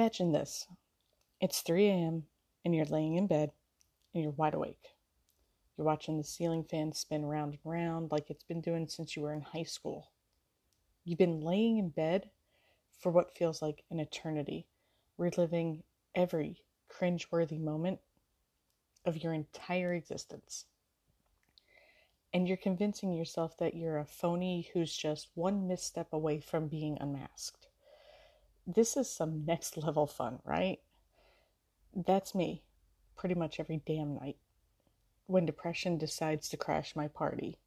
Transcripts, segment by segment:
Imagine this it's 3 a.m., and you're laying in bed, and you're wide awake. You're watching the ceiling fan spin round and round like it's been doing since you were in high school. You've been laying in bed for what feels like an eternity, reliving every cringeworthy moment of your entire existence. And you're convincing yourself that you're a phony who's just one misstep away from being unmasked. This is some next level fun, right? That's me pretty much every damn night when depression decides to crash my party.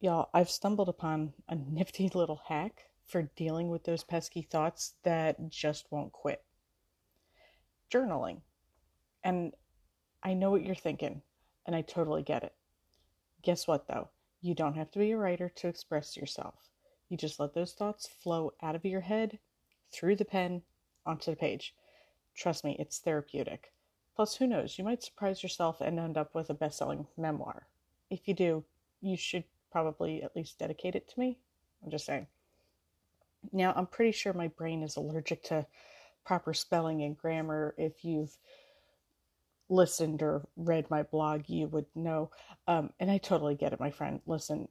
Y'all, I've stumbled upon a nifty little hack for dealing with those pesky thoughts that just won't quit journaling. And I know what you're thinking, and I totally get it. Guess what, though? You don't have to be a writer to express yourself. You just let those thoughts flow out of your head, through the pen, onto the page. Trust me, it's therapeutic. Plus, who knows, you might surprise yourself and end up with a best selling memoir. If you do, you should probably at least dedicate it to me. I'm just saying. Now, I'm pretty sure my brain is allergic to proper spelling and grammar. If you've listened or read my blog, you would know. Um, and I totally get it, my friend. Listen,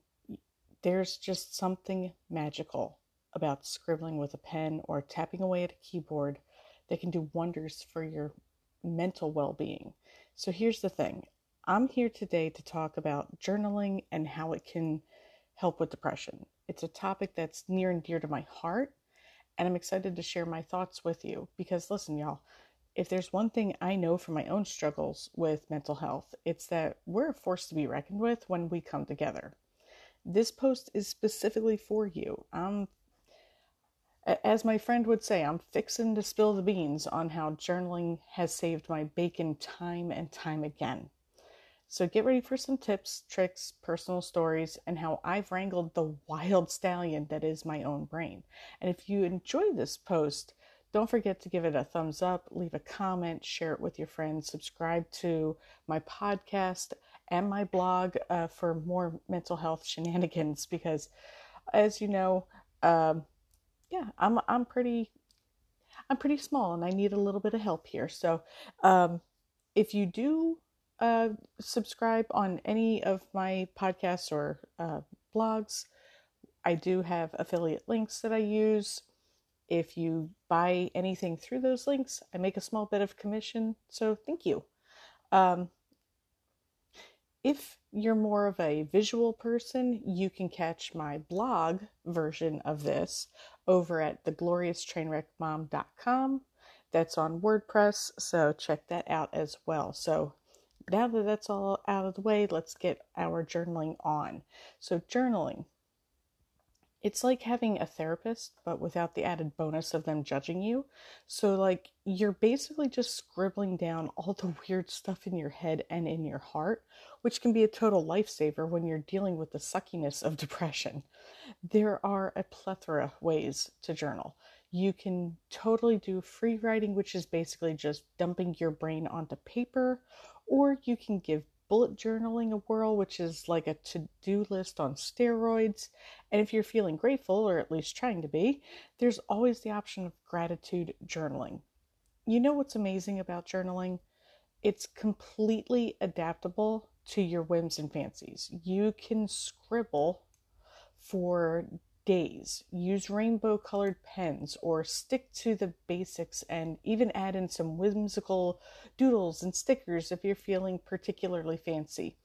there's just something magical about scribbling with a pen or tapping away at a keyboard that can do wonders for your mental well being. So here's the thing I'm here today to talk about journaling and how it can help with depression. It's a topic that's near and dear to my heart, and I'm excited to share my thoughts with you because, listen, y'all, if there's one thing I know from my own struggles with mental health, it's that we're a force to be reckoned with when we come together. This post is specifically for you. I'm, as my friend would say, I'm fixing to spill the beans on how journaling has saved my bacon time and time again. So get ready for some tips, tricks, personal stories, and how I've wrangled the wild stallion that is my own brain. And if you enjoy this post, don't forget to give it a thumbs up, leave a comment, share it with your friends, subscribe to my podcast and my blog uh, for more mental health shenanigans because, as you know, um, yeah, I'm I'm pretty I'm pretty small and I need a little bit of help here. So, um, if you do uh, subscribe on any of my podcasts or uh, blogs, I do have affiliate links that I use. If you buy anything through those links, I make a small bit of commission. So thank you. Um, if you're more of a visual person, you can catch my blog version of this over at theglorioustrainwreckmom.com. That's on WordPress, so check that out as well. So now that that's all out of the way, let's get our journaling on. So, journaling it's like having a therapist, but without the added bonus of them judging you. So, like, you're basically just scribbling down all the weird stuff in your head and in your heart, which can be a total lifesaver when you're dealing with the suckiness of depression. There are a plethora of ways to journal. You can totally do free writing, which is basically just dumping your brain onto paper, or you can give bullet journaling a whirl, which is like a to do list on steroids. And if you're feeling grateful, or at least trying to be, there's always the option of gratitude journaling. You know what's amazing about journaling? It's completely adaptable to your whims and fancies. You can scribble for days. Use rainbow colored pens or stick to the basics and even add in some whimsical doodles and stickers if you're feeling particularly fancy.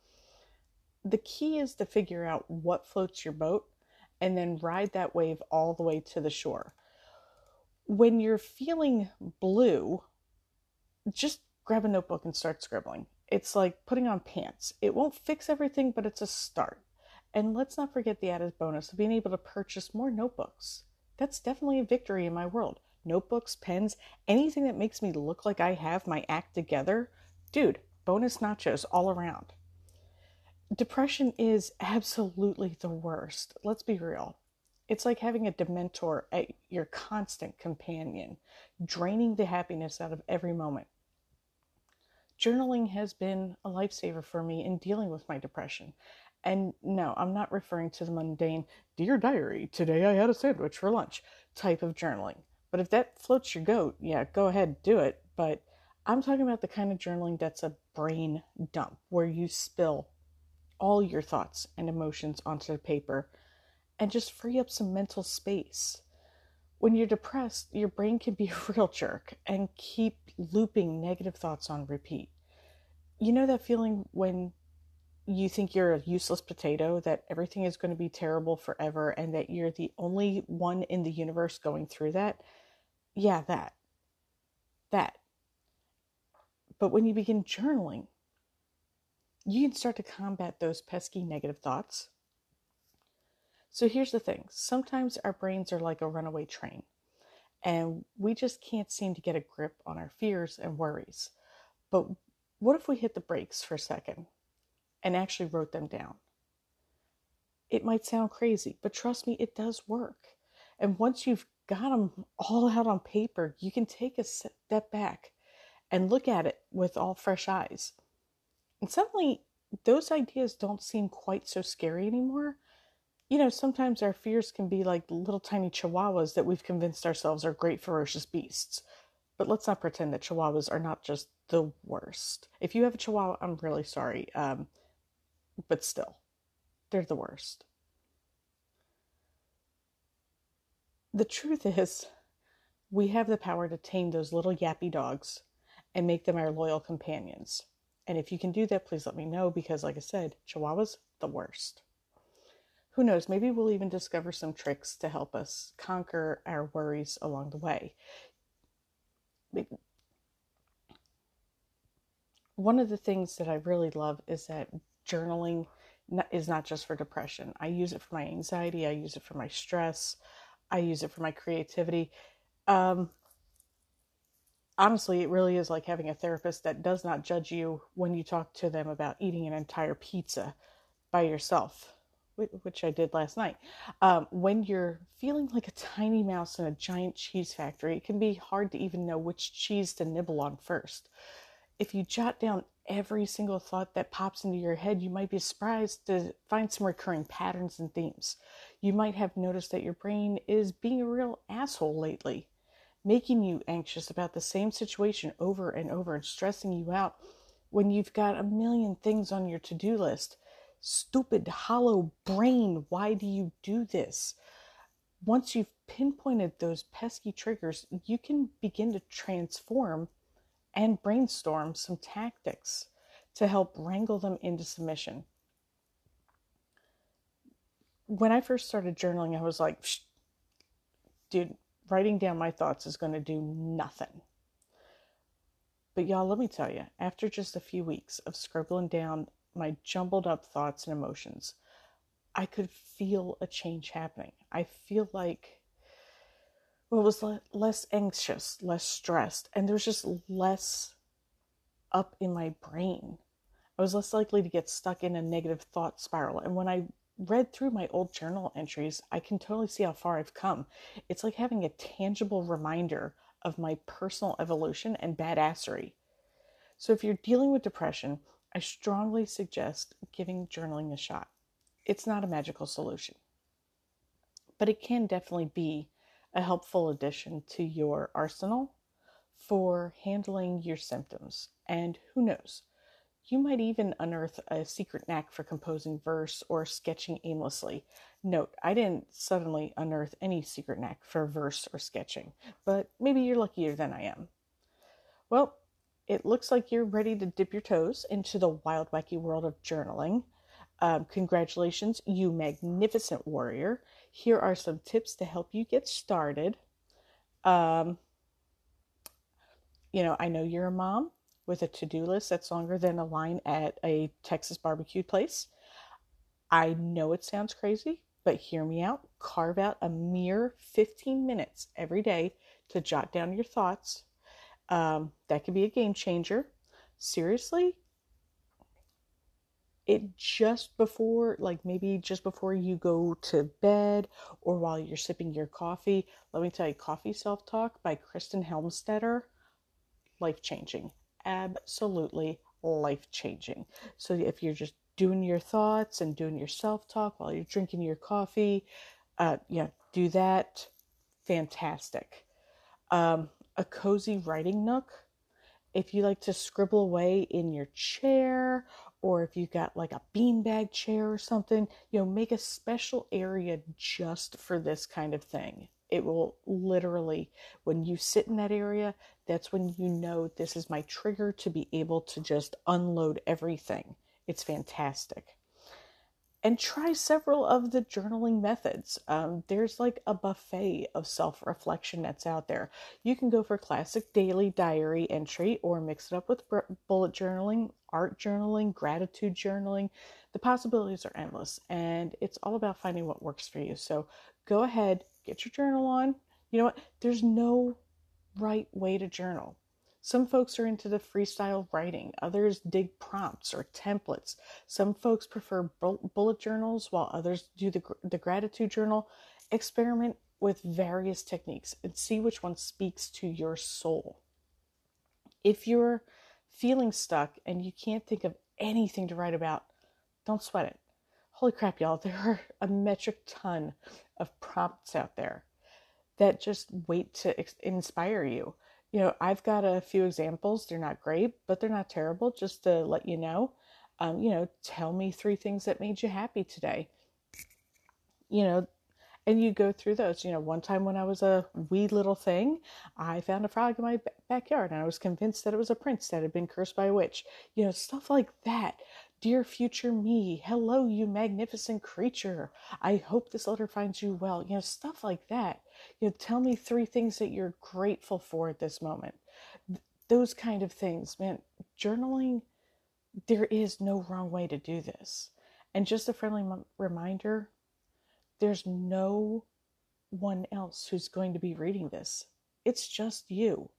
The key is to figure out what floats your boat and then ride that wave all the way to the shore. When you're feeling blue, just grab a notebook and start scribbling. It's like putting on pants. It won't fix everything, but it's a start. And let's not forget the added bonus of being able to purchase more notebooks. That's definitely a victory in my world. Notebooks, pens, anything that makes me look like I have my act together. Dude, bonus nachos all around. Depression is absolutely the worst. Let's be real. It's like having a dementor at your constant companion, draining the happiness out of every moment. Journaling has been a lifesaver for me in dealing with my depression. And no, I'm not referring to the mundane, Dear Diary, today I had a sandwich for lunch type of journaling, But if that floats your goat, yeah, go ahead, do it. But I'm talking about the kind of journaling that's a brain dump where you spill all your thoughts and emotions onto the paper and just free up some mental space. When you're depressed, your brain can be a real jerk and keep looping negative thoughts on repeat. You know that feeling when you think you're a useless potato, that everything is going to be terrible forever, and that you're the only one in the universe going through that? Yeah, that. That. But when you begin journaling, you can start to combat those pesky negative thoughts. So here's the thing sometimes our brains are like a runaway train, and we just can't seem to get a grip on our fears and worries. But what if we hit the brakes for a second and actually wrote them down? It might sound crazy, but trust me, it does work. And once you've got them all out on paper, you can take a step back and look at it with all fresh eyes. And suddenly, those ideas don't seem quite so scary anymore. You know, sometimes our fears can be like little tiny chihuahuas that we've convinced ourselves are great, ferocious beasts. But let's not pretend that chihuahuas are not just the worst. If you have a chihuahua, I'm really sorry. Um, but still, they're the worst. The truth is, we have the power to tame those little yappy dogs and make them our loyal companions. And if you can do that, please let me know because, like I said, Chihuahua's the worst. Who knows, maybe we'll even discover some tricks to help us conquer our worries along the way. One of the things that I really love is that journaling is not just for depression. I use it for my anxiety, I use it for my stress, I use it for my creativity. Um, honestly, it really is like having a therapist that does not judge you when you talk to them about eating an entire pizza by yourself, which I did last night. Um, when you're feeling like a tiny mouse in a giant cheese factory, it can be hard to even know which cheese to nibble on first. If you jot down every single thought that pops into your head, you might be surprised to find some recurring patterns and themes. You might have noticed that your brain is being a real asshole lately making you anxious about the same situation over and over and stressing you out when you've got a million things on your to do list. Stupid, hollow brain, why do you do this? Once you've pinpointed those pesky triggers, you can begin to transform and brainstorm some tactics to help wrangle them into submission. When I first started journaling, I was like, dude, writing down my thoughts is going to do nothing. But y'all, let me tell you, after just a few weeks of scribbling down my jumbled up thoughts and emotions, I could feel a change happening. I feel like it was less anxious, less stressed, and there was just less up in my brain. I was less likely to get stuck in a negative thought spiral. And when I read through my old journal entries, I can totally see how far I've come. It's like having a tangible reminder of my personal evolution and badassery. So, if you're dealing with depression, I strongly suggest giving journaling a shot. It's not a magical solution, but it can definitely be a helpful addition to your arsenal for handling your symptoms. And who knows, you might even unearth a secret knack for composing verse or sketching aimlessly. Note, I didn't suddenly unearth any secret knack for verse or sketching, but maybe you're luckier than I am. Well, it looks like you're ready to dip your toes into the wild, wacky world of journaling. Um, congratulations, you magnificent warrior. Here are some tips to help you get started. Um, you know, I know you're a mom with a to do list that's longer than a line at a Texas barbecue place. I know it sounds crazy, but hear me out. Carve out a mere 15 minutes every day to jot down your thoughts. Um, that could be a game changer. Seriously, it just before, like maybe just before you go to bed or while you're sipping your coffee, let me tell you, Coffee Self Talk by Kristen Helmstetter, life changing absolutely life changing. So if you're just doing your thoughts and doing your self talk while you're drinking your coffee, uh, yeah, do that. Fantastic. um, a cozy writing nook. If you like to scribble away in your chair, or if you've got like a beanbag chair or something, you know, make a special area just for this kind of thing. It will literally, when you sit in that area, that's when you know this is my trigger to be able to just unload everything. It's fantastic and try several of the journaling methods. Um, there's like a buffet of self reflection that's out there. You can go for classic daily diary entry or mix it up with bullet journaling, art journaling, gratitude journaling. The possibilities are endless, and it's all about finding what works for you. So go ahead, get your journal on. You know what? There's no right way to journal. Some folks are into the freestyle writing, others dig prompts or templates. Some folks prefer bullet journals, while others do the, the gratitude journal. Experiment with various techniques and see which one speaks to your soul. If you're feeling stuck and you can't think of anything to write about, don't sweat it. Holy crap, y'all, there are a metric ton of prompts out there that just wait to inspire you you know, I've got a few examples. They're not great, but they're not terrible, just to let you know. Um, you know, tell me three things that made you happy today. You know, and you go through those. You know, one time when I was a wee little thing, I found a frog in my backyard and I was convinced that it was a prince that had been cursed by a witch. You know, stuff like that. Dear future me, hello, you magnificent creature. I hope this letter finds you well. You know, stuff like that. You know, tell me three things that you're grateful for at this moment. those kind of things, man. Journaling, there is no wrong way to do this. And just a friendly m- reminder there's no one else who's going to be reading this. It's just you.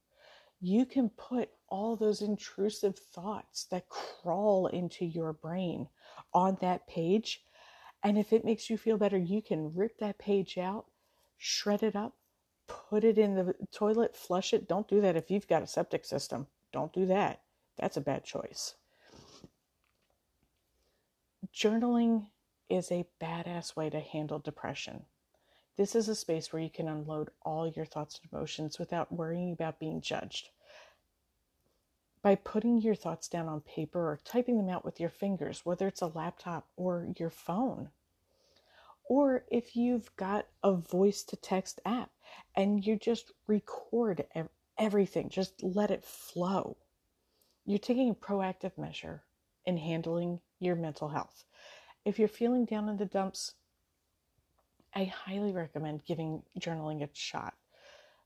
You can put all those intrusive thoughts that crawl into your brain on that page. And if it makes you feel better, you can rip that page out, shred it up, put it in the toilet, flush it. Don't do that if you've got a septic system. Don't do that. That's a bad choice. Journaling is a badass way to handle depression. This is a space where you can unload all your thoughts and emotions without worrying about being judged by putting your thoughts down on paper or typing them out with your fingers, whether it's a laptop or your phone. Or if you've got a voice to text app and you just record everything, just let it flow. You're taking a proactive measure in handling your mental health. If you're feeling down in the dumps, I highly recommend giving journaling a shot.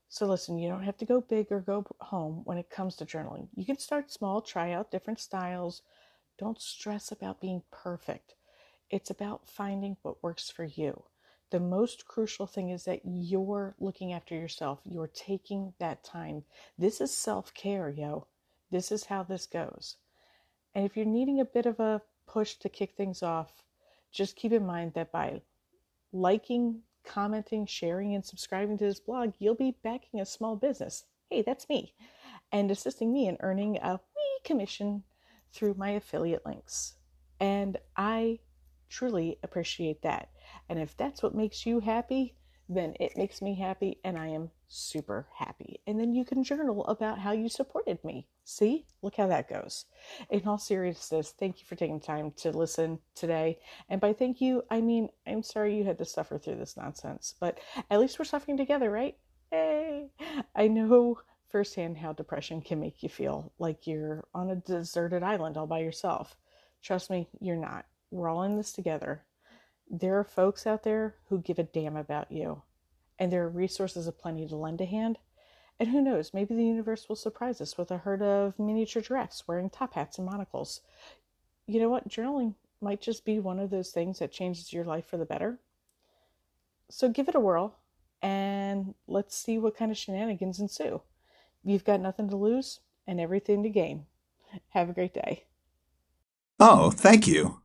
So, listen, you don't have to go big or go home when it comes to journaling. You can start small, try out different styles. Don't stress about being perfect. It's about finding what works for you. The most crucial thing is that you're looking after yourself. You're taking that time. This is self care, yo. This is how this goes. And if you're needing a bit of a push to kick things off, just keep in mind that by liking commenting, sharing, and subscribing to this blog, you'll be backing a small business. Hey, that's me. And assisting me in earning a wee commission through my affiliate links. And I truly appreciate that. And if that's what makes you happy, then it makes me happy and I am super happy. And then you can journal about how you supported me. See, look how that goes. In all seriousness, thank you for taking time to listen today. And by thank you, I mean, I'm sorry you had to suffer through this nonsense, but at least we're suffering together, right? Hey, I know firsthand how depression can make you feel like you're on a deserted island all by yourself. Trust me, you're not. We're all in this together. There are folks out there who give a damn about you, and there are resources aplenty to lend a hand. And who knows, maybe the universe will surprise us with a herd of miniature giraffes wearing top hats and monocles. You know what? Journaling might just be one of those things that changes your life for the better. So give it a whirl and let's see what kind of shenanigans ensue. You've got nothing to lose and everything to gain. Have a great day. Oh, thank you.